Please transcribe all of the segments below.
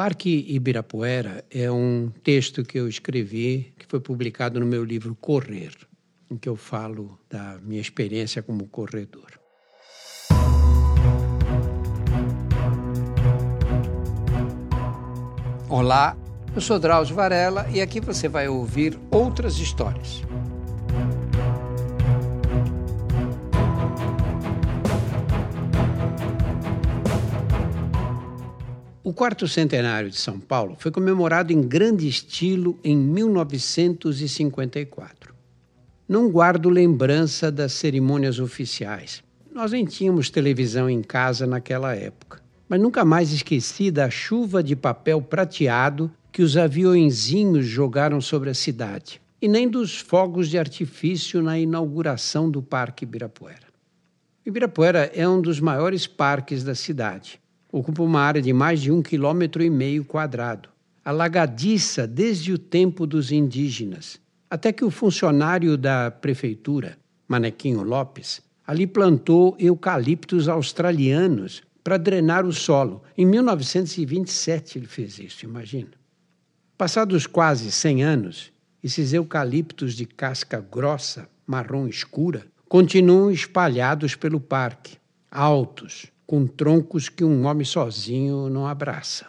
Parque Ibirapuera é um texto que eu escrevi, que foi publicado no meu livro Correr, em que eu falo da minha experiência como corredor. Olá, eu sou Drauzio Varela e aqui você vai ouvir outras histórias. O quarto centenário de São Paulo foi comemorado em grande estilo em 1954. Não guardo lembrança das cerimônias oficiais. Nós nem tínhamos televisão em casa naquela época. Mas nunca mais esqueci da chuva de papel prateado que os aviõezinhos jogaram sobre a cidade, e nem dos fogos de artifício na inauguração do Parque Ibirapuera. Ibirapuera é um dos maiores parques da cidade Ocupa uma área de mais de um quilômetro e meio quadrado, alagadiça desde o tempo dos indígenas, até que o funcionário da prefeitura, Manequinho Lopes, ali plantou eucaliptos australianos para drenar o solo. Em 1927 ele fez isso, imagina. Passados quase 100 anos, esses eucaliptos de casca grossa, marrom escura, continuam espalhados pelo parque, altos, com troncos que um homem sozinho não abraça.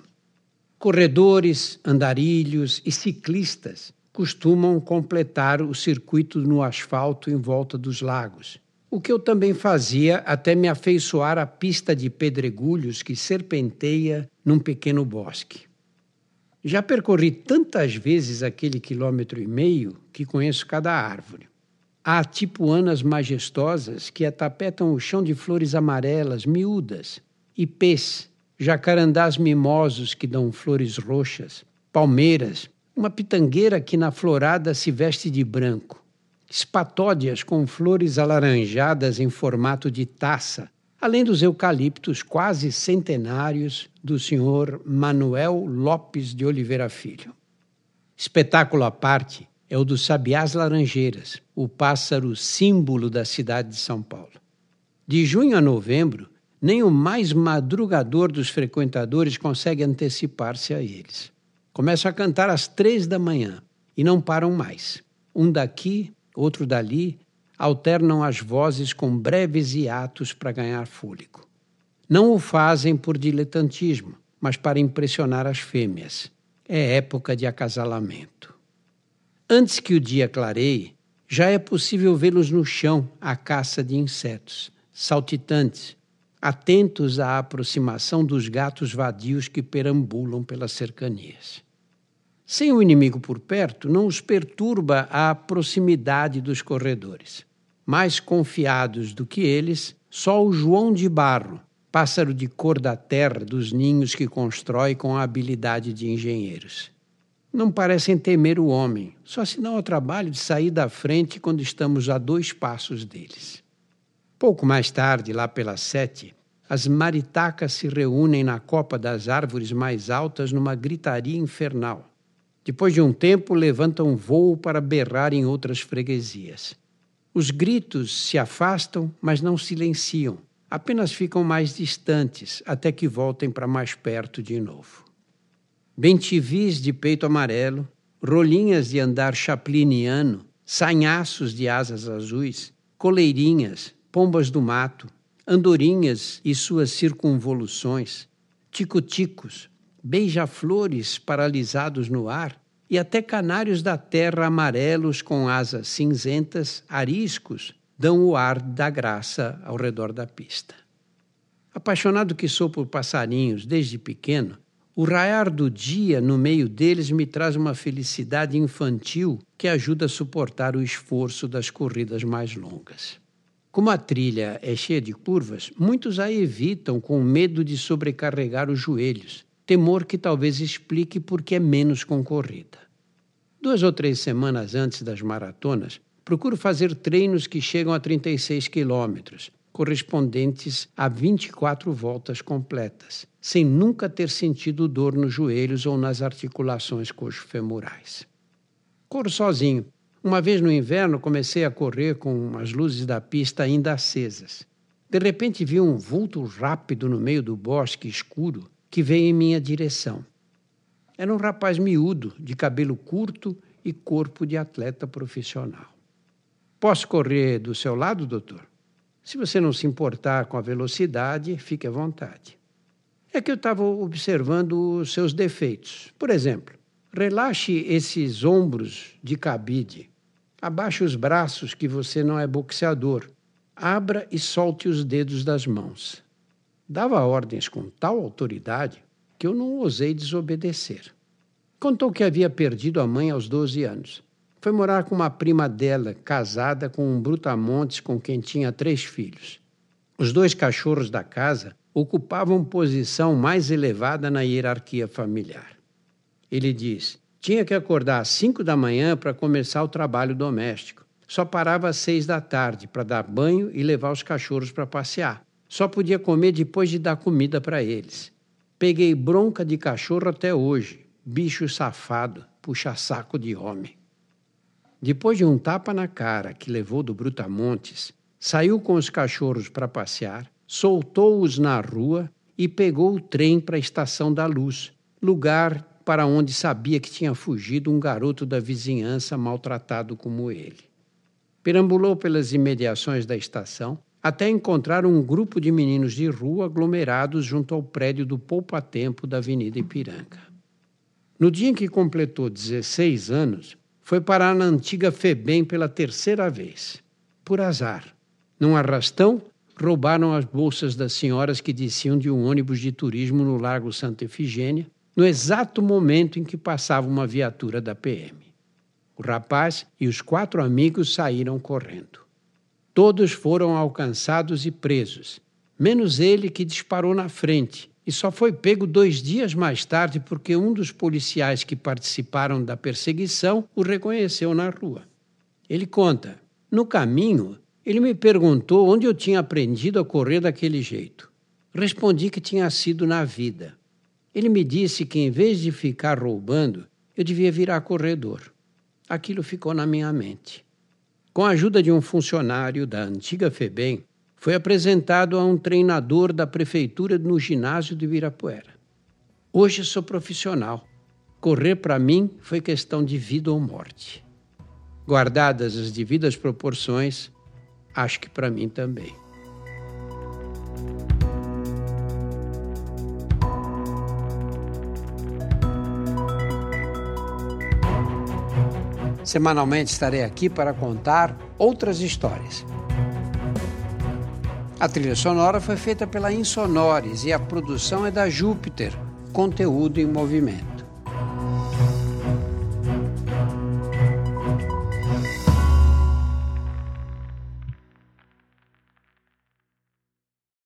Corredores, andarilhos e ciclistas costumam completar o circuito no asfalto em volta dos lagos, o que eu também fazia até me afeiçoar à pista de pedregulhos que serpenteia num pequeno bosque. Já percorri tantas vezes aquele quilômetro e meio que conheço cada árvore. Há tipuanas majestosas que atapetam o chão de flores amarelas, miúdas, ipês, jacarandás mimosos que dão flores roxas, palmeiras, uma pitangueira que na florada se veste de branco, espatódias com flores alaranjadas em formato de taça, além dos eucaliptos quase centenários do senhor Manuel Lopes de Oliveira Filho. Espetáculo à parte, é o dos sabiás laranjeiras, o pássaro símbolo da cidade de São Paulo. De junho a novembro, nem o mais madrugador dos frequentadores consegue antecipar-se a eles. Começam a cantar às três da manhã e não param mais. Um daqui, outro dali, alternam as vozes com breves hiatos para ganhar fôlego. Não o fazem por diletantismo, mas para impressionar as fêmeas. É época de acasalamento. Antes que o dia clareie, já é possível vê-los no chão à caça de insetos, saltitantes, atentos à aproximação dos gatos vadios que perambulam pelas cercanias. Sem o inimigo por perto, não os perturba a proximidade dos corredores. Mais confiados do que eles, só o João de Barro, pássaro de cor da terra dos ninhos que constrói com a habilidade de engenheiros não parecem temer o homem, só se dão ao trabalho de sair da frente quando estamos a dois passos deles. Pouco mais tarde, lá pelas sete, as maritacas se reúnem na copa das árvores mais altas numa gritaria infernal. Depois de um tempo, levantam voo para berrar em outras freguesias. Os gritos se afastam, mas não silenciam, apenas ficam mais distantes até que voltem para mais perto de novo bentivis de peito amarelo, rolinhas de andar chapliniano, sanhaços de asas azuis, coleirinhas, pombas do mato, andorinhas e suas circunvoluções, ticoticos, beija-flores paralisados no ar e até canários da terra amarelos com asas cinzentas, ariscos, dão o ar da graça ao redor da pista. Apaixonado que sou por passarinhos desde pequeno, o raiar do dia no meio deles me traz uma felicidade infantil que ajuda a suportar o esforço das corridas mais longas. Como a trilha é cheia de curvas, muitos a evitam com medo de sobrecarregar os joelhos, temor que talvez explique por que é menos concorrida. Duas ou três semanas antes das maratonas, procuro fazer treinos que chegam a 36 quilômetros, correspondentes a 24 voltas completas, sem nunca ter sentido dor nos joelhos ou nas articulações coxofemorais. Corro sozinho. Uma vez no inverno comecei a correr com as luzes da pista ainda acesas. De repente vi um vulto rápido no meio do bosque escuro que veio em minha direção. Era um rapaz miúdo, de cabelo curto e corpo de atleta profissional. Posso correr do seu lado, doutor? Se você não se importar com a velocidade, fique à vontade. É que eu estava observando os seus defeitos. Por exemplo, relaxe esses ombros de cabide. Abaixe os braços, que você não é boxeador. Abra e solte os dedos das mãos. Dava ordens com tal autoridade que eu não ousei desobedecer. Contou que havia perdido a mãe aos 12 anos. Foi morar com uma prima dela, casada com um brutamontes com quem tinha três filhos. Os dois cachorros da casa ocupavam posição mais elevada na hierarquia familiar. Ele diz: tinha que acordar às cinco da manhã para começar o trabalho doméstico. Só parava às seis da tarde para dar banho e levar os cachorros para passear. Só podia comer depois de dar comida para eles. Peguei bronca de cachorro até hoje. Bicho safado, puxa-saco de homem. Depois de um tapa na cara que levou do Brutamontes, saiu com os cachorros para passear, soltou-os na rua e pegou o trem para a Estação da Luz, lugar para onde sabia que tinha fugido um garoto da vizinhança maltratado como ele. Perambulou pelas imediações da estação até encontrar um grupo de meninos de rua aglomerados junto ao prédio do Poupa Tempo da Avenida Ipiranga. No dia em que completou 16 anos, foi parar na antiga FEBEM pela terceira vez. Por azar. Num arrastão, roubaram as bolsas das senhoras que desciam de um ônibus de turismo no Largo Santa Efigênia, no exato momento em que passava uma viatura da PM. O rapaz e os quatro amigos saíram correndo. Todos foram alcançados e presos, menos ele que disparou na frente e só foi pego dois dias mais tarde porque um dos policiais que participaram da perseguição o reconheceu na rua. Ele conta: no caminho, ele me perguntou onde eu tinha aprendido a correr daquele jeito. Respondi que tinha sido na vida. Ele me disse que, em vez de ficar roubando, eu devia virar corredor. Aquilo ficou na minha mente. Com a ajuda de um funcionário da antiga FEBEM, foi apresentado a um treinador da prefeitura no ginásio de Virapuera. Hoje sou profissional. Correr para mim foi questão de vida ou morte. Guardadas as devidas proporções, acho que para mim também. Semanalmente estarei aqui para contar outras histórias. A trilha sonora foi feita pela Insonores e a produção é da Júpiter, conteúdo em movimento.